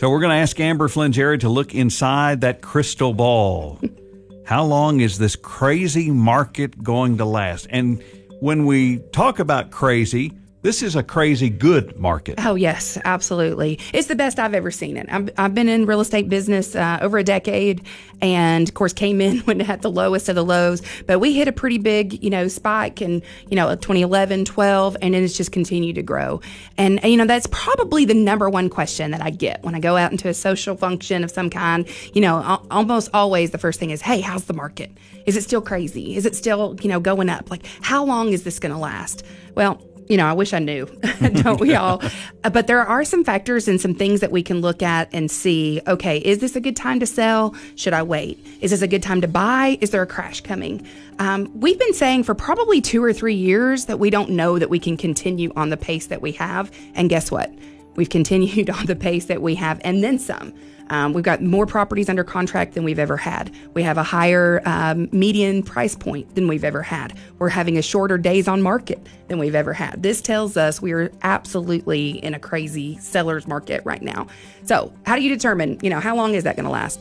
So we're going to ask Amber Flynn Jared to look inside that crystal ball. How long is this crazy market going to last? And when we talk about crazy, this is a crazy good market. Oh, yes, absolutely. It's the best I've ever seen it. I've, I've been in real estate business uh, over a decade and, of course, came in when it had the lowest of the lows. But we hit a pretty big, you know, spike in, you know, 2011, 12, and then it's just continued to grow. And, you know, that's probably the number one question that I get when I go out into a social function of some kind. You know, almost always the first thing is, hey, how's the market? Is it still crazy? Is it still, you know, going up? Like, how long is this going to last? Well, you know, I wish I knew, don't we all? but there are some factors and some things that we can look at and see okay, is this a good time to sell? Should I wait? Is this a good time to buy? Is there a crash coming? Um, we've been saying for probably two or three years that we don't know that we can continue on the pace that we have. And guess what? We've continued on the pace that we have and then some. Um, we've got more properties under contract than we've ever had. We have a higher um, median price point than we've ever had. We're having a shorter days on market than we've ever had. This tells us we are absolutely in a crazy seller's market right now. So, how do you determine, you know, how long is that going to last?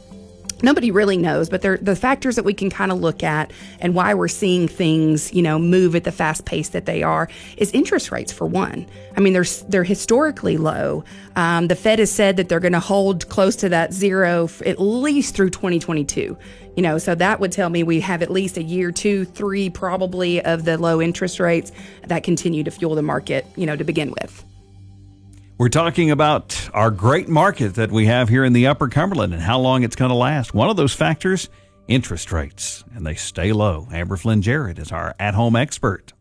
Nobody really knows, but the factors that we can kind of look at and why we're seeing things, you know, move at the fast pace that they are is interest rates for one. I mean, they're they're historically low. Um, the Fed has said that they're going to hold close to that zero at least through 2022. You know, so that would tell me we have at least a year, two, three, probably of the low interest rates that continue to fuel the market. You know, to begin with. We're talking about our great market that we have here in the Upper Cumberland and how long it's going to last. One of those factors, interest rates, and they stay low. Amber Flynn Jared is our at home expert.